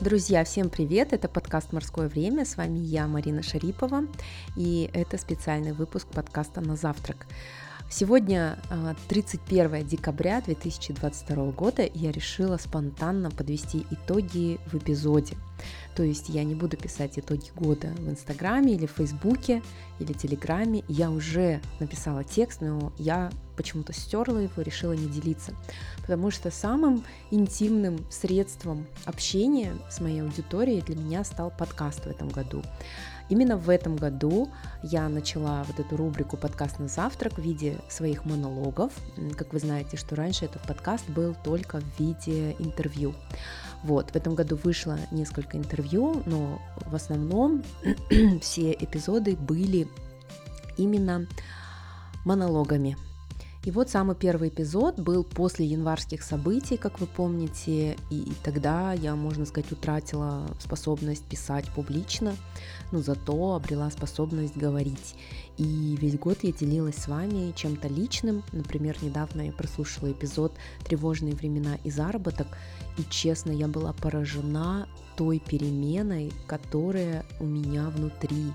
Друзья, всем привет! Это подкаст «Морское время». С вами я, Марина Шарипова, и это специальный выпуск подкаста «На завтрак». Сегодня 31 а, декабря 2022 года, и я решила спонтанно подвести итоги в эпизоде. То есть я не буду писать итоги года в Инстаграме или в Фейсбуке или Телеграме. Я уже написала текст, но я почему-то стерла его, решила не делиться. Потому что самым интимным средством общения с моей аудиторией для меня стал подкаст в этом году. Именно в этом году я начала вот эту рубрику «Подкаст на завтрак» в виде своих монологов. Как вы знаете, что раньше этот подкаст был только в виде интервью. Вот, в этом году вышло несколько интервью, но в основном все эпизоды были именно монологами. И вот самый первый эпизод был после январских событий, как вы помните, и тогда я, можно сказать, утратила способность писать публично, но зато обрела способность говорить. И весь год я делилась с вами чем-то личным. Например, недавно я прослушала эпизод «Тревожные времена и заработок», и честно, я была поражена той переменой, которая у меня внутри.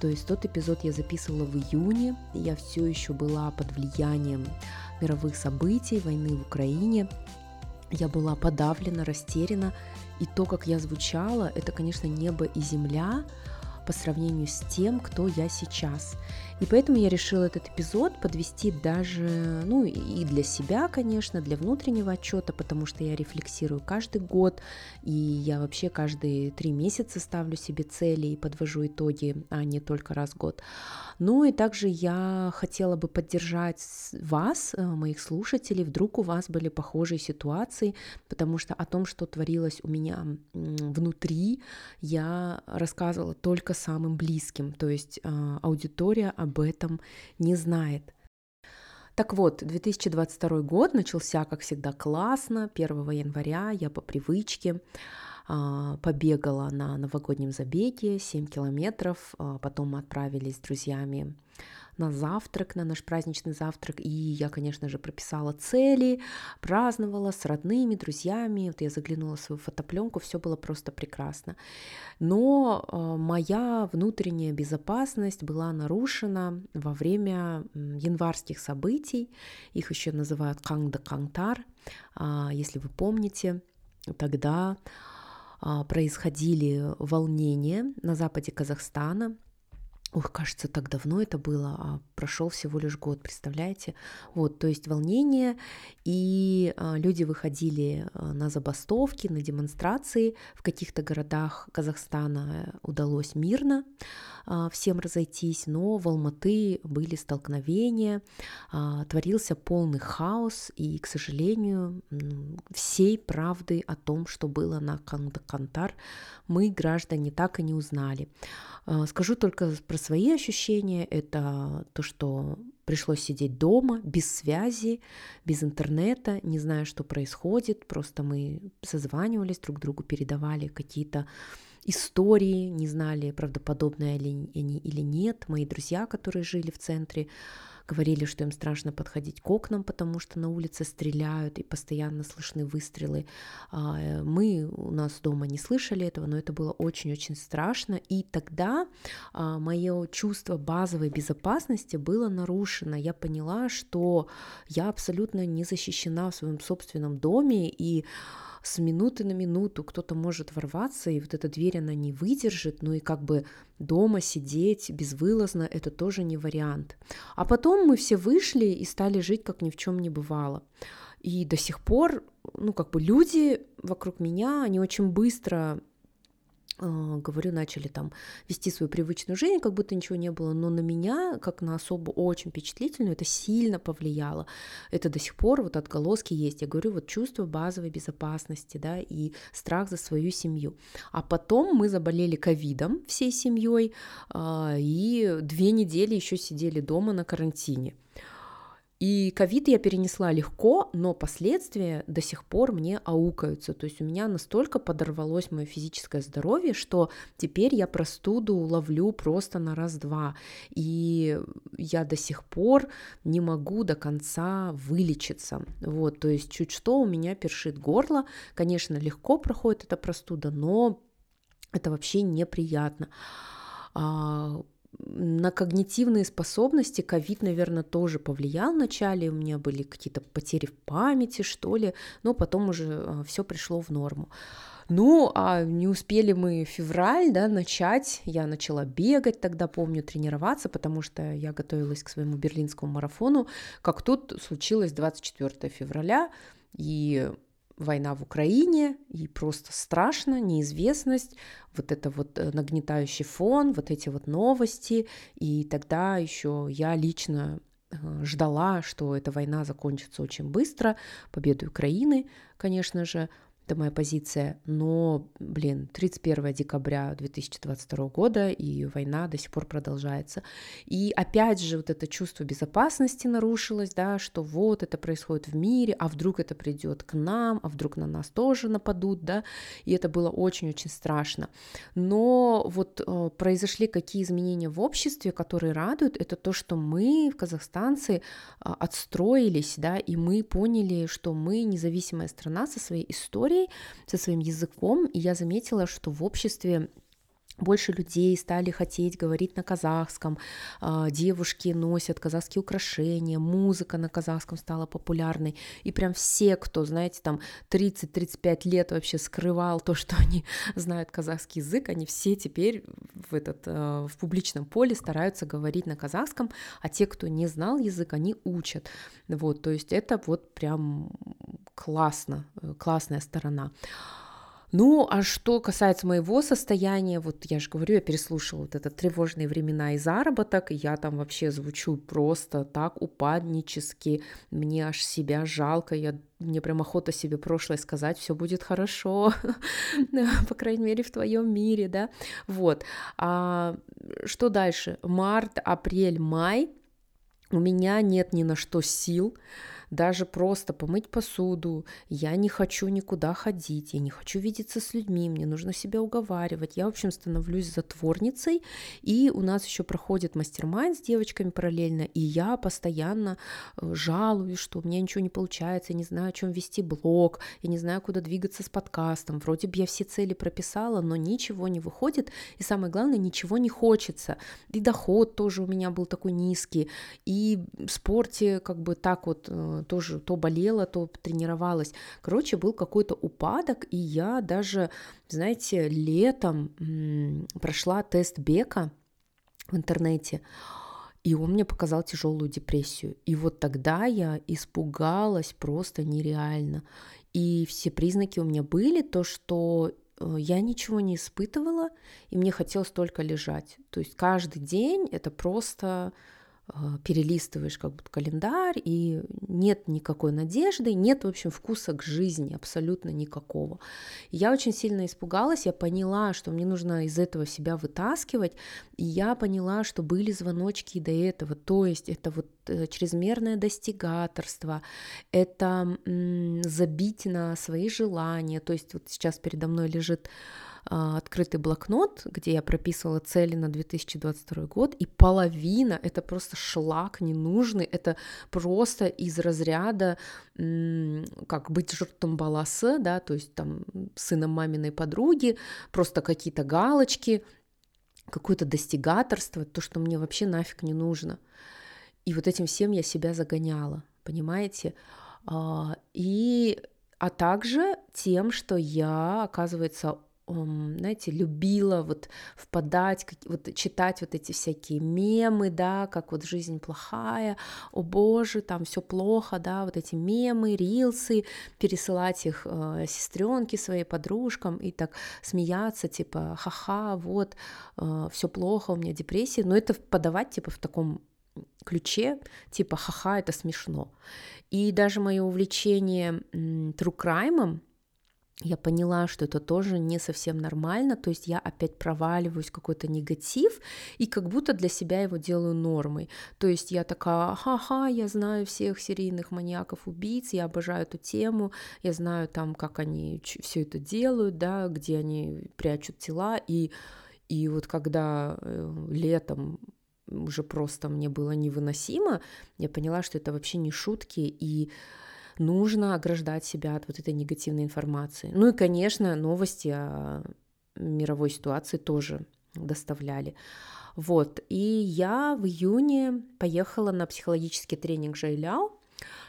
То есть тот эпизод я записывала в июне, я все еще была под влиянием мировых событий, войны в Украине. Я была подавлена, растеряна, и то, как я звучала, это, конечно, небо и земля, по сравнению с тем, кто я сейчас. И поэтому я решила этот эпизод подвести даже, ну и для себя, конечно, для внутреннего отчета, потому что я рефлексирую каждый год, и я вообще каждые три месяца ставлю себе цели и подвожу итоги, а не только раз в год. Ну и также я хотела бы поддержать вас, э, моих слушателей, вдруг у вас были похожие ситуации, потому что о том, что творилось у меня внутри, я рассказывала только только самым близким, то есть э, аудитория об этом не знает. Так вот, 2022 год начался, как всегда, классно. 1 января я по привычке э, побегала на новогоднем забеге 7 километров, э, потом мы отправились с друзьями на завтрак, на наш праздничный завтрак. И я, конечно же, прописала цели, праздновала с родными, друзьями. Вот я заглянула в свою фотопленку, все было просто прекрасно. Но э, моя внутренняя безопасность была нарушена во время январских событий. Их еще называют Кангда Кангтар. А, если вы помните, тогда а, происходили волнения на западе Казахстана, Ух, кажется, так давно это было, а прошел всего лишь год, представляете? Вот, то есть волнение, и а, люди выходили а, на забастовки, на демонстрации. В каких-то городах Казахстана удалось мирно а, всем разойтись, но в Алматы были столкновения, творился полный хаос, и, к сожалению, всей правды о том, что было на Кантар, мы, граждане, так и не узнали. Скажу только про свои ощущения. Это то, что пришлось сидеть дома, без связи, без интернета, не зная, что происходит. Просто мы созванивались друг другу, передавали какие-то истории, не знали, правдоподобные они или нет. Мои друзья, которые жили в центре, говорили, что им страшно подходить к окнам, потому что на улице стреляют и постоянно слышны выстрелы. А, э, мы у нас дома не слышали этого, но это было очень-очень страшно. И тогда а, мое чувство базовой безопасности было нарушено. Я поняла, что я абсолютно не защищена в своем собственном доме, и с минуты на минуту кто-то может ворваться, и вот эта дверь, она не выдержит, ну и как бы дома сидеть безвылазно, это тоже не вариант. А потом мы все вышли и стали жить, как ни в чем не бывало. И до сих пор, ну, как бы люди вокруг меня, они очень быстро говорю, начали там вести свою привычную жизнь, как будто ничего не было, но на меня, как на особо очень впечатлительную, это сильно повлияло. Это до сих пор вот отголоски есть. Я говорю, вот чувство базовой безопасности, да, и страх за свою семью. А потом мы заболели ковидом всей семьей, а, и две недели еще сидели дома на карантине. И ковид я перенесла легко, но последствия до сих пор мне аукаются. То есть у меня настолько подорвалось мое физическое здоровье, что теперь я простуду ловлю просто на раз-два. И я до сих пор не могу до конца вылечиться. Вот, то есть чуть что у меня першит горло. Конечно, легко проходит эта простуда, но это вообще неприятно. На когнитивные способности ковид, наверное, тоже повлиял вначале. У меня были какие-то потери в памяти, что ли, но потом уже а, все пришло в норму. Ну, а не успели мы февраль, да, начать. Я начала бегать тогда, помню, тренироваться, потому что я готовилась к своему берлинскому марафону. Как тут случилось 24 февраля, и война в Украине, и просто страшно, неизвестность, вот это вот э, нагнетающий фон, вот эти вот новости, и тогда еще я лично э, ждала, что эта война закончится очень быстро, победу Украины, конечно же, это моя позиция, но, блин, 31 декабря 2022 года, и война до сих пор продолжается. И опять же вот это чувство безопасности нарушилось, да, что вот это происходит в мире, а вдруг это придет к нам, а вдруг на нас тоже нападут, да, и это было очень-очень страшно. Но вот э, произошли какие изменения в обществе, которые радуют, это то, что мы, казахстанцы, э, отстроились, да, и мы поняли, что мы независимая страна со своей историей, историей, со своим языком, и я заметила, что в обществе больше людей стали хотеть говорить на казахском, а, девушки носят казахские украшения, музыка на казахском стала популярной, и прям все, кто, знаете, там 30-35 лет вообще скрывал то, что они знают казахский язык, они все теперь в, этот, а, в публичном поле стараются говорить на казахском, а те, кто не знал язык, они учат. Вот, то есть это вот прям классно, э, классная сторона. Ну, а что касается моего состояния, вот я же говорю, я переслушала вот это тревожные времена и заработок, и я там вообще звучу просто так упаднически, мне аж себя жалко, я мне прям охота себе прошлое сказать, все будет хорошо, по крайней мере, в твоем мире, да, вот. А что дальше? Март, апрель, май, у меня нет ни на что сил, даже просто помыть посуду, я не хочу никуда ходить, я не хочу видеться с людьми, мне нужно себя уговаривать. Я, в общем, становлюсь затворницей, и у нас еще проходит мастер с девочками параллельно, и я постоянно э, жалуюсь, что у меня ничего не получается, я не знаю, о чем вести блог, я не знаю, куда двигаться с подкастом. Вроде бы я все цели прописала, но ничего не выходит, и самое главное, ничего не хочется. И доход тоже у меня был такой низкий, и в спорте как бы так вот э, тоже то болела, то тренировалась. Короче, был какой-то упадок, и я даже, знаете, летом прошла тест Бека в интернете, и он мне показал тяжелую депрессию. И вот тогда я испугалась просто нереально. И все признаки у меня были, то, что э, я ничего не испытывала, и мне хотелось только лежать. То есть каждый день это просто перелистываешь как будто календарь, и нет никакой надежды, нет, в общем, вкуса к жизни абсолютно никакого. я очень сильно испугалась, я поняла, что мне нужно из этого себя вытаскивать, и я поняла, что были звоночки до этого, то есть это вот э, чрезмерное достигаторство, это забить на свои желания, то есть вот сейчас передо мной лежит а, открытый блокнот, где я прописывала цели на 2022 год, и половина — это просто шлак ненужный, это просто из разряда как быть жертвом баласа, да, то есть там сыном маминой подруги, просто какие-то галочки, какое-то достигаторство, то, что мне вообще нафиг не нужно. И вот этим всем я себя загоняла, понимаете? А, и а также тем, что я, оказывается, знаете, любила вот впадать, вот читать вот эти всякие мемы, да, как вот жизнь плохая, о боже, там все плохо, да, вот эти мемы, рилсы, пересылать их э, сестренке своей подружкам и так смеяться, типа, ха-ха, вот, э, все плохо, у меня депрессия, но это подавать типа в таком ключе, типа, ха-ха, это смешно. И даже мое увлечение true crime, я поняла, что это тоже не совсем нормально, то есть я опять проваливаюсь в какой-то негатив и как будто для себя его делаю нормой. То есть я такая, ха-ха, я знаю всех серийных маньяков, убийц, я обожаю эту тему, я знаю там, как они все это делают, да, где они прячут тела, и, и вот когда э, летом уже просто мне было невыносимо, я поняла, что это вообще не шутки, и нужно ограждать себя от вот этой негативной информации. Ну и, конечно, новости о мировой ситуации тоже доставляли. Вот, и я в июне поехала на психологический тренинг Жайляо,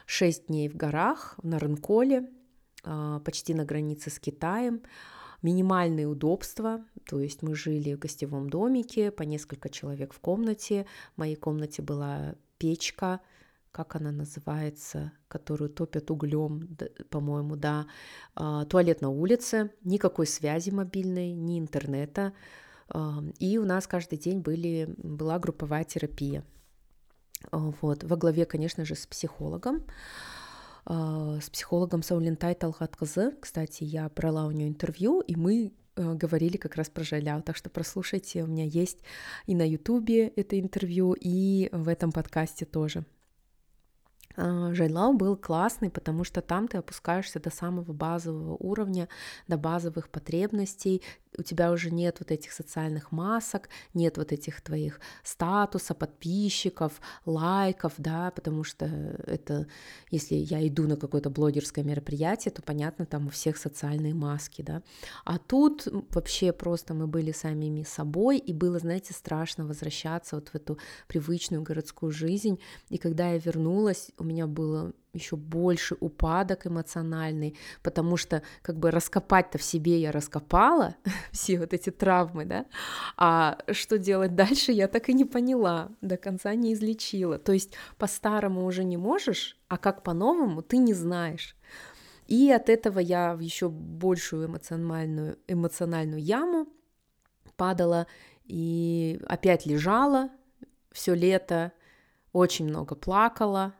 шесть дней в горах, на Рынколе, а, почти на границе с Китаем, минимальные удобства, то есть мы жили в гостевом домике, по несколько человек в комнате, в моей комнате была печка, как она называется, которую топят углем, по-моему, да, а, туалет на улице, никакой связи мобильной, ни интернета, а, и у нас каждый день были, была групповая терапия. А, вот, во главе, конечно же, с психологом, с психологом Саулинтай Талхатказы. Кстати, я брала у нее интервью, и мы говорили как раз про Жаляу, так что прослушайте, у меня есть и на Ютубе это интервью, и в этом подкасте тоже. А, Жайлау был классный, потому что там ты опускаешься до самого базового уровня, до базовых потребностей, у тебя уже нет вот этих социальных масок, нет вот этих твоих статуса, подписчиков, лайков, да, потому что это, если я иду на какое-то блогерское мероприятие, то понятно, там у всех социальные маски, да, а тут вообще просто мы были самими собой, и было, знаете, страшно возвращаться вот в эту привычную городскую жизнь, и когда я вернулась, у меня было еще больше упадок эмоциональный, потому что как бы раскопать-то в себе я раскопала все вот эти травмы, да, а что делать дальше я так и не поняла, до конца не излечила. То есть по-старому уже не можешь, а как по-новому ты не знаешь. И от этого я в еще большую эмоциональную, эмоциональную яму падала и опять лежала все лето, очень много плакала,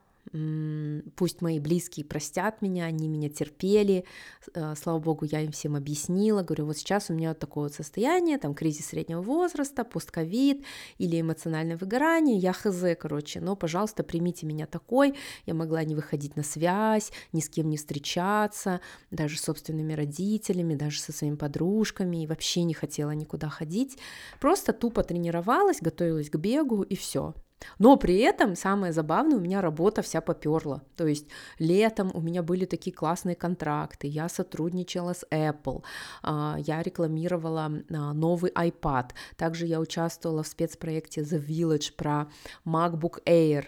пусть мои близкие простят меня, они меня терпели, э, слава богу, я им всем объяснила, говорю, вот сейчас у меня вот такое вот состояние, там кризис среднего возраста, постковид или эмоциональное выгорание, я хз, короче, но, пожалуйста, примите меня такой, я могла не выходить на связь, ни с кем не встречаться, даже с собственными родителями, даже со своими подружками, и вообще не хотела никуда ходить, просто тупо тренировалась, готовилась к бегу, и все, но при этом самое забавное, у меня работа вся поперла. То есть летом у меня были такие классные контракты, я сотрудничала с Apple, а, я рекламировала а, новый iPad, также я участвовала в спецпроекте The Village про MacBook Air,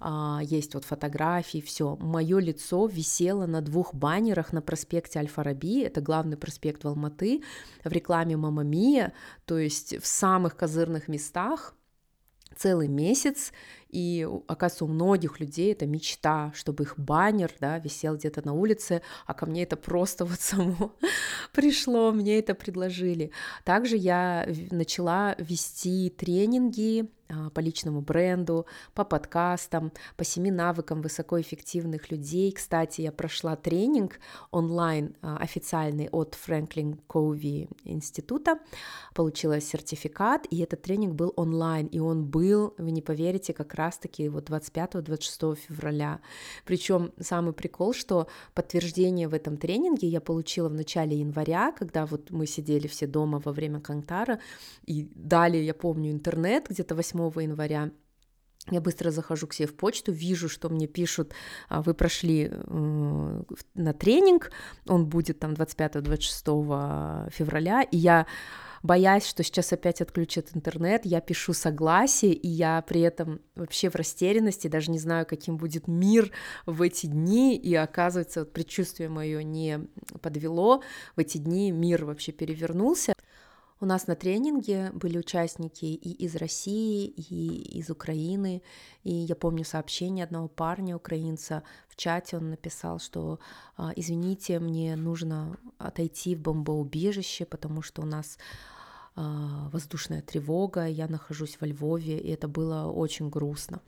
а, есть вот фотографии, все. Мое лицо висело на двух баннерах на проспекте Аль-Фараби, это главный проспект в Алматы, в рекламе Мама Мия, то есть в самых козырных местах, целый месяц, и, оказывается, у многих людей это мечта, чтобы их баннер, да, висел где-то на улице, а ко мне это просто вот само пришло, мне это предложили. Также я начала вести тренинги а, по личному бренду, по подкастам, по семи навыкам высокоэффективных людей. Кстати, я прошла тренинг онлайн а, официальный от Фрэнклин Коуви института, получила сертификат, и этот тренинг был онлайн, и он был, вы не поверите, как раз-таки вот 25-26 февраля. Причем самый прикол, что подтверждение в этом тренинге я получила в начале января, когда вот мы сидели все дома во время Кантара, и далее, я помню, интернет где-то 8 января, я быстро захожу к себе в почту, вижу, что мне пишут, «А, вы прошли э, на тренинг, он будет там 25-26 февраля, и я боясь, что сейчас опять отключат интернет, я пишу согласие, и я при этом вообще в растерянности, даже не знаю, каким будет мир в эти дни, и оказывается, вот предчувствие мое не подвело, в эти дни мир вообще перевернулся. У нас на тренинге были участники и из России, и из Украины. И я помню сообщение одного парня, украинца, в чате он написал, что «А, извините, мне нужно отойти в бомбоубежище, потому что у нас воздушная тревога, я нахожусь во Львове, и это было очень грустно.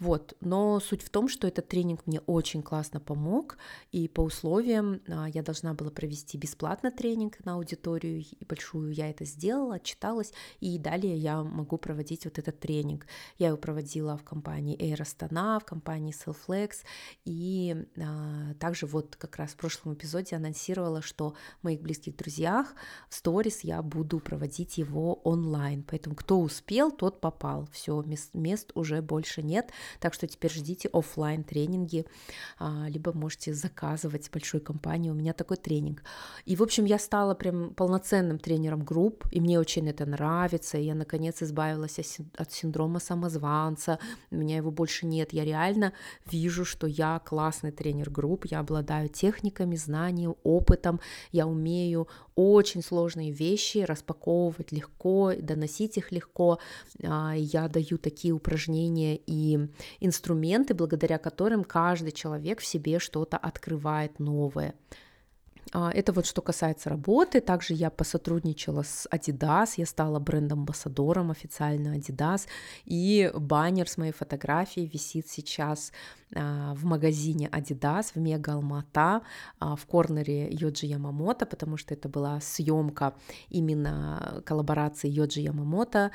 Вот, но суть в том, что этот тренинг мне очень классно помог, и по условиям а, я должна была провести бесплатно тренинг на аудиторию и большую, я это сделала, отчиталась, и далее я могу проводить вот этот тренинг. Я его проводила в компании Air Astana, в компании Selflex, и а, также вот как раз в прошлом эпизоде анонсировала, что в моих близких друзьях в сторис я буду проводить его онлайн, поэтому кто успел, тот попал, все, мест, мест уже больше нет, так что теперь ждите офлайн тренинги, а, либо можете заказывать большой компании, у меня такой тренинг. И, в общем, я стала прям полноценным тренером групп, и мне очень это нравится, и я, наконец, избавилась от синдрома самозванца, у меня его больше нет, я реально вижу, что я классный тренер групп, я обладаю техниками, знанием, опытом, я умею очень сложные вещи распаковывать легко, доносить их легко. А, я даю такие упражнения и инструменты, благодаря которым каждый человек в себе что-то открывает новое. А, это вот что касается работы. Также я посотрудничала с Adidas, я стала бренд-амбассадором официально Adidas, и баннер с моей фотографией висит сейчас а, в магазине Adidas в Мега Алмата а, в корнере Йоджи Ямамото, потому что это была съемка именно коллаборации Йоджи Ямамото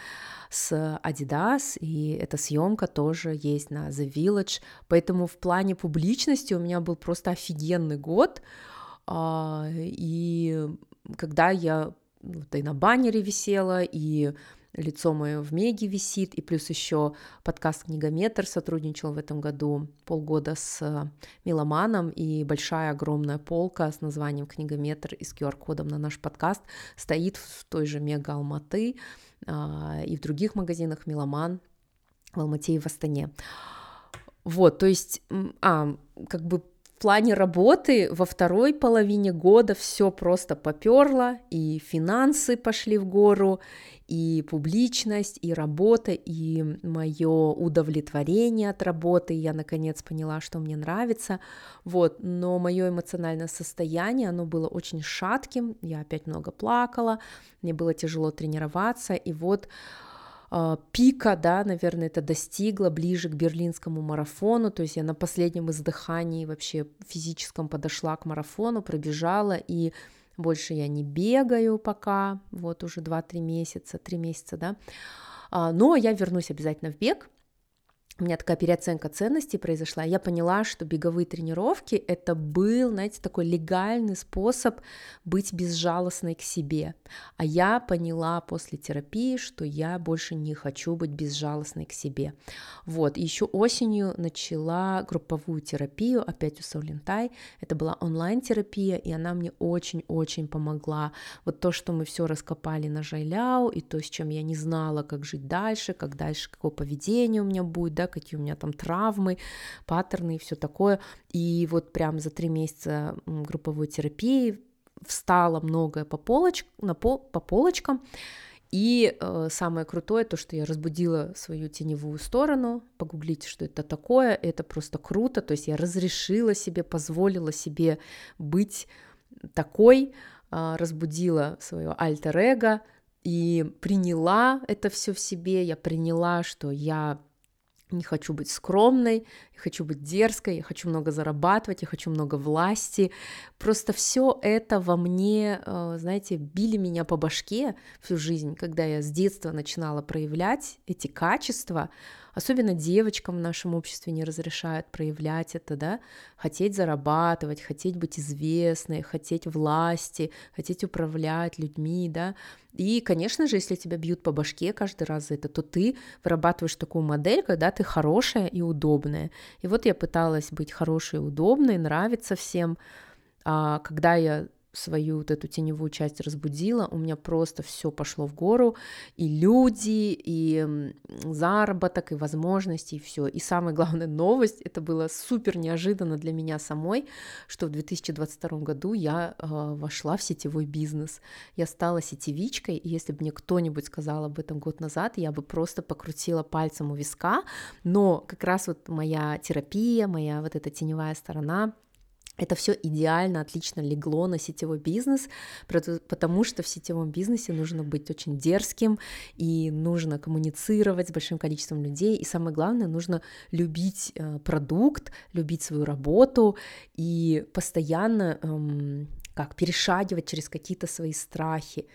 с Adidas, и эта съемка тоже есть на The Village, поэтому в плане публичности у меня был просто офигенный год, и когда я вот и на баннере висела, и лицо мое в Меге висит, и плюс еще подкаст «Книгометр» сотрудничал в этом году полгода с Меломаном, и большая огромная полка с названием «Книгометр» и с QR-кодом на наш подкаст стоит в той же Мега Алматы а, и в других магазинах Меломан в Алмате и в Астане. Вот, то есть, а, как бы в плане работы во второй половине года все просто поперло, и финансы пошли в гору, и публичность, и работа, и мое удовлетворение от работы. Я наконец поняла, что мне нравится. Вот, но мое эмоциональное состояние, оно было очень шатким. Я опять много плакала, мне было тяжело тренироваться, и вот пика, да, наверное, это достигла ближе к берлинскому марафону, то есть я на последнем издыхании вообще физическом подошла к марафону, пробежала, и больше я не бегаю пока, вот уже 2-3 месяца, 3 месяца, да, а, но я вернусь обязательно в бег, у меня такая переоценка ценностей произошла. Я поняла, что беговые тренировки — это был, знаете, такой легальный способ быть безжалостной к себе. А я поняла после терапии, что я больше не хочу быть безжалостной к себе. Вот, еще осенью начала групповую терапию, опять у Саулентай. Это была онлайн-терапия, и она мне очень-очень помогла. Вот то, что мы все раскопали на Жайляу, и то, с чем я не знала, как жить дальше, как дальше, какое поведение у меня будет, да, какие у меня там травмы, паттерны и все такое. И вот прям за три месяца групповой терапии встало многое по, полоч... на пол... по полочкам. И э, самое крутое то, что я разбудила свою теневую сторону. Погуглите, что это такое. Это просто круто. То есть я разрешила себе, позволила себе быть такой, э, разбудила свое альтер-эго и приняла это все в себе. Я приняла, что я не хочу быть скромной, я хочу быть дерзкой, я хочу много зарабатывать, я хочу много власти. Просто все это во мне, э, знаете, били меня по башке всю жизнь, когда я с детства начинала проявлять эти качества, Особенно девочкам в нашем обществе не разрешают проявлять это, да, хотеть зарабатывать, хотеть быть известной, хотеть власти, хотеть управлять людьми, да. И, конечно же, если тебя бьют по башке каждый раз за это, то ты вырабатываешь такую модель, когда ты хорошая и удобная. И вот я пыталась быть хорошей и удобной, нравиться всем, а когда я свою вот эту теневую часть разбудила, у меня просто все пошло в гору, и люди, и заработок, и возможности, и все. И самая главная новость, это было супер неожиданно для меня самой, что в 2022 году я э, вошла в сетевой бизнес. Я стала сетевичкой, и если бы мне кто-нибудь сказал об этом год назад, я бы просто покрутила пальцем у виска, но как раз вот моя терапия, моя вот эта теневая сторона, это все идеально, отлично легло на сетевой бизнес, потому что в сетевом бизнесе нужно быть очень дерзким, и нужно коммуницировать с большим количеством людей, и самое главное, нужно любить э, продукт, любить свою работу и постоянно эм, как перешагивать через какие-то свои страхи.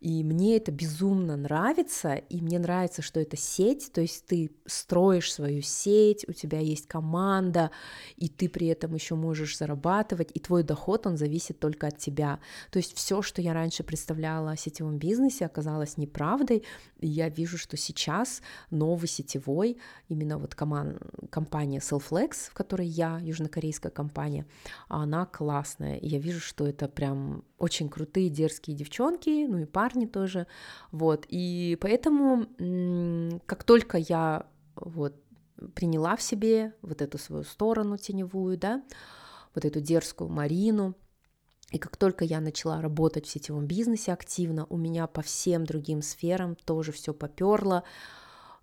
И мне это безумно нравится, и мне нравится, что это сеть, то есть ты строишь свою сеть, у тебя есть команда, и ты при этом еще можешь зарабатывать, и твой доход, он зависит только от тебя. То есть все, что я раньше представляла о сетевом бизнесе, оказалось неправдой, и я вижу, что сейчас новый сетевой, именно вот коман- компания Selflex, в которой я, южнокорейская компания, она классная, и я вижу, что это прям очень крутые, дерзкие девчонки, ну и парни, парни тоже, вот, и поэтому, как только я вот приняла в себе вот эту свою сторону теневую, да, вот эту дерзкую Марину, и как только я начала работать в сетевом бизнесе активно, у меня по всем другим сферам тоже все поперло,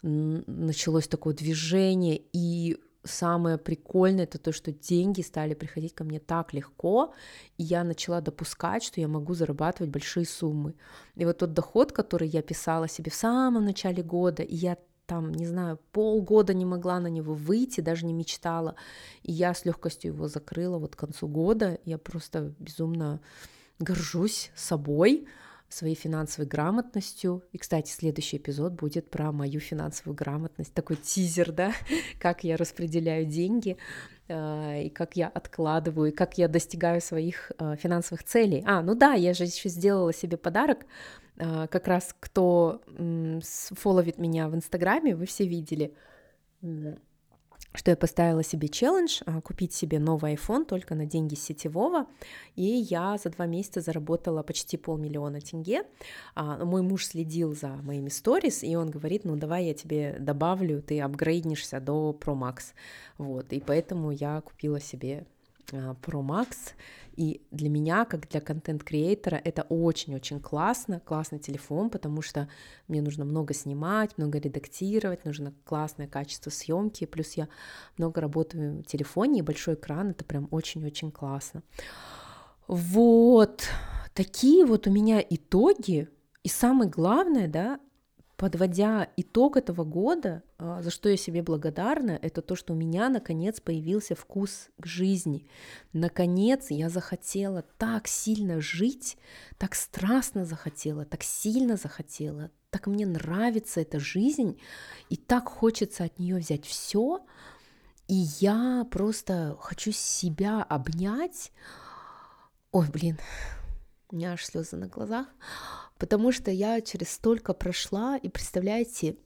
началось такое движение, и самое прикольное это то, что деньги стали приходить ко мне так легко, и я начала допускать, что я могу зарабатывать большие суммы. И вот тот доход, который я писала себе в самом начале года, и я там, не знаю, полгода не могла на него выйти, даже не мечтала, и я с легкостью его закрыла вот к концу года, я просто безумно горжусь собой, своей финансовой грамотностью. И, кстати, следующий эпизод будет про мою финансовую грамотность, такой тизер, да, как я распределяю деньги э, и как я откладываю, и как я достигаю своих э, финансовых целей. А, ну да, я же еще сделала себе подарок, э, как раз кто фоловит меня в Инстаграме, вы все видели что я поставила себе челлендж а, купить себе новый iPhone только на деньги сетевого, и я за два месяца заработала почти полмиллиона тенге. А, мой муж следил за моими сторис, и он говорит, ну давай я тебе добавлю, ты апгрейднешься до Pro Max, вот, и поэтому я купила себе Pro Max, и для меня, как для контент-креатора, это очень-очень классно, классный телефон, потому что мне нужно много снимать, много редактировать, нужно классное качество съемки, плюс я много работаю в телефоне, и большой экран, это прям очень-очень классно. Вот, такие вот у меня итоги, и самое главное, да, подводя итог этого года, а, за что я себе благодарна, это то, что у меня наконец появился вкус к жизни. Наконец я захотела так сильно жить, так страстно захотела, так сильно захотела, так мне нравится эта жизнь, и так хочется от нее взять все. И я просто хочу себя обнять. Ой, блин, у меня аж слезы на глазах потому что я через столько прошла, и представляете,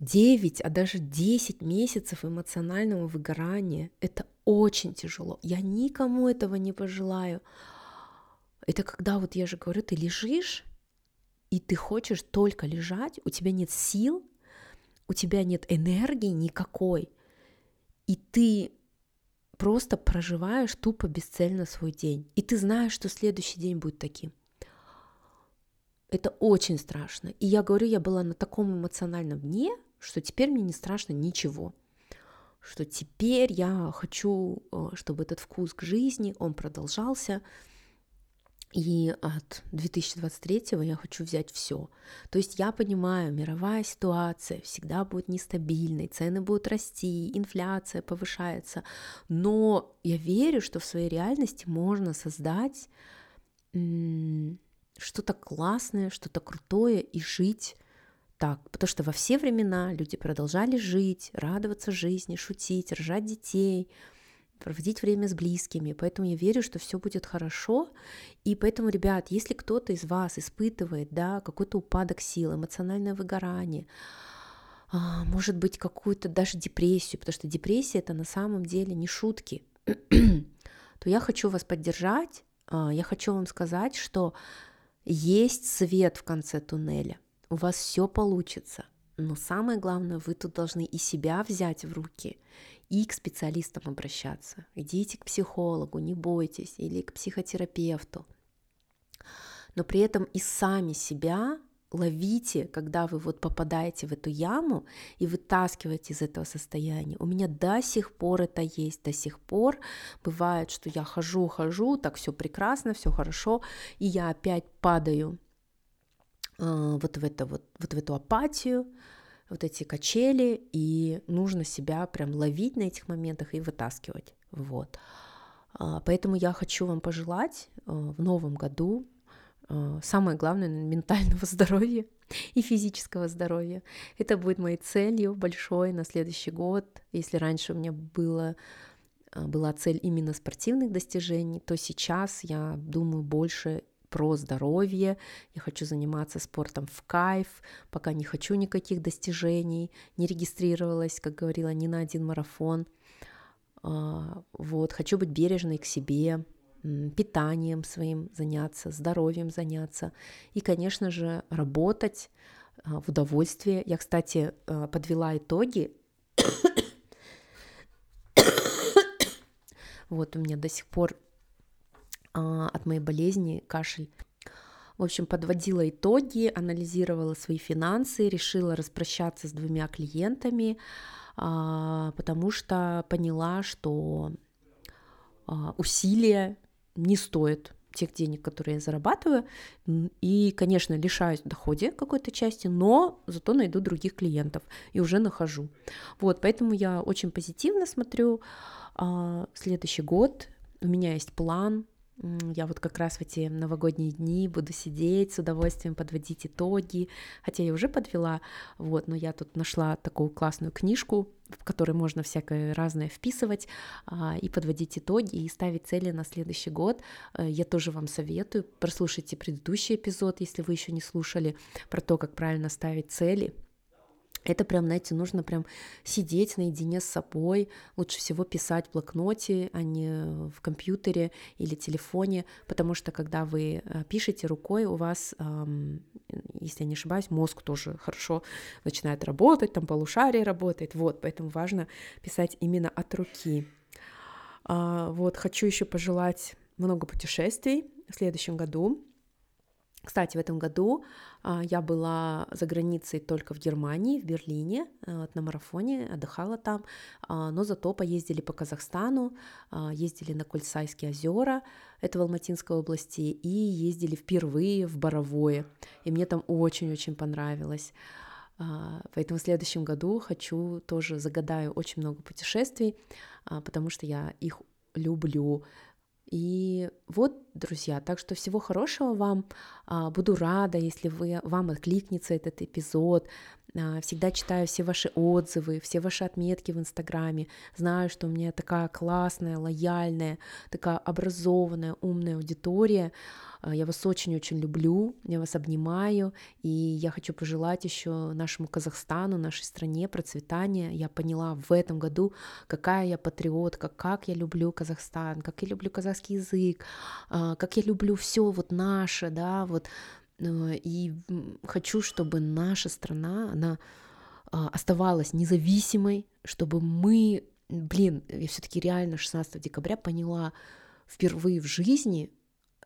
9, а даже 10 месяцев эмоционального выгорания. Это очень тяжело. Я никому этого не пожелаю. Это когда вот я же говорю, ты лежишь, и ты хочешь только лежать, у тебя нет сил, у тебя нет энергии никакой, и ты просто проживаешь тупо бесцельно свой день. И ты знаешь, что следующий день будет таким. Это очень страшно. И я говорю, я была на таком эмоциональном дне, что теперь мне не страшно ничего. Что теперь я хочу, э, чтобы этот вкус к жизни, он продолжался. И от 2023 я хочу взять все. То есть я понимаю, мировая ситуация всегда будет нестабильной, цены будут расти, инфляция повышается. Но я верю, что в своей реальности можно создать что-то классное, что-то крутое и жить так, потому что во все времена люди продолжали жить, радоваться жизни, шутить, рожать детей, проводить время с близкими. Поэтому я верю, что все будет хорошо. И поэтому, ребят, если кто-то из вас испытывает да, какой-то упадок сил, эмоциональное выгорание, а, может быть, какую-то даже депрессию, потому что депрессия это на самом деле не шутки, то я хочу вас поддержать, а, я хочу вам сказать, что есть свет в конце туннеля. У вас все получится. Но самое главное, вы тут должны и себя взять в руки, и к специалистам обращаться. Идите к психологу, не бойтесь, или к психотерапевту. Но при этом и сами себя ловите, когда вы вот попадаете в эту яму и вытаскиваете из этого состояния. У меня до сих пор это есть, до сих пор бывает, что я хожу, хожу, так все прекрасно, все хорошо, и я опять падаю вот в это вот, вот в эту апатию, вот эти качели, и нужно себя прям ловить на этих моментах и вытаскивать. Вот. А, поэтому я хочу вам пожелать э, в новом году самое главное ментального здоровья и физического здоровья. Это будет моей целью большой на следующий год. Если раньше у меня было была цель именно спортивных достижений, то сейчас я думаю больше про здоровье, я хочу заниматься спортом в кайф, пока не хочу никаких достижений, не регистрировалась, как говорила, ни на один марафон. А, вот, хочу быть бережной к себе, питанием своим заняться, здоровьем заняться и, конечно же, работать а, в удовольствие. Я, кстати, а, подвела итоги. вот у меня до сих пор от моей болезни кашель. В общем, подводила итоги, анализировала свои финансы, решила распрощаться с двумя клиентами, потому что поняла, что усилия не стоит тех денег, которые я зарабатываю, и, конечно, лишаюсь доходе какой-то части, но зато найду других клиентов и уже нахожу. Вот, поэтому я очень позитивно смотрю а, следующий год. У меня есть план, я вот как раз в эти новогодние дни буду сидеть с удовольствием подводить итоги, хотя я уже подвела, вот, но я тут нашла такую классную книжку, в которой можно всякое разное вписывать а, и подводить итоги и ставить цели на следующий год. Э, я тоже вам советую, прослушайте предыдущий эпизод, если вы еще не слушали, про то, как правильно ставить цели, это прям, знаете, нужно прям сидеть наедине с собой, лучше всего писать в блокноте, а не в компьютере или телефоне, потому что когда вы э, пишете рукой, у вас, если я не ошибаюсь, мозг тоже хорошо начинает работать, там полушарие работает, вот, поэтому важно писать именно от руки. А, вот, хочу еще пожелать много путешествий в следующем году, кстати, в этом году а, я была за границей только в Германии, в Берлине, э, на марафоне, отдыхала там, а, но зато поездили по Казахстану, а, ездили на Кольцайские озера, это в Алматинской области, и ездили впервые в Боровое, и мне там очень-очень понравилось. Поэтому в следующем году хочу тоже загадаю очень много путешествий, потому что я их люблю. И вот, друзья, так что всего хорошего вам. А, буду рада, если вы, вам откликнется этот эпизод. А, всегда читаю все ваши отзывы, все ваши отметки в Инстаграме. Знаю, что у меня такая классная, лояльная, такая образованная, умная аудитория. А, я вас очень-очень люблю, я вас обнимаю, и я хочу пожелать еще нашему Казахстану, нашей стране процветания. Я поняла в этом году, какая я патриотка, как я люблю Казахстан, как я люблю казахский язык, а, как я люблю все вот наше, да, вот. А, и хочу, чтобы наша страна, она оставалась независимой, чтобы мы, блин, я все-таки реально 16 декабря поняла впервые в жизни,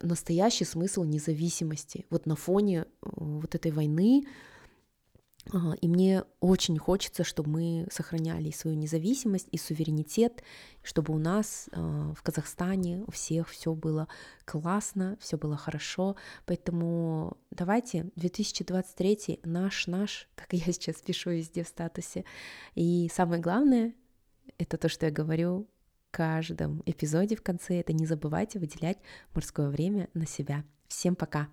настоящий смысл независимости вот на фоне э, вот этой войны. А, и мне очень хочется, чтобы мы сохраняли свою независимость и суверенитет, чтобы у нас а, в Казахстане у всех все было классно, все было хорошо. Поэтому давайте 2023 наш наш, как я сейчас пишу везде в статусе. И самое главное, это то, что я говорю, каждом эпизоде в конце это не забывайте выделять морское время на себя. Всем пока!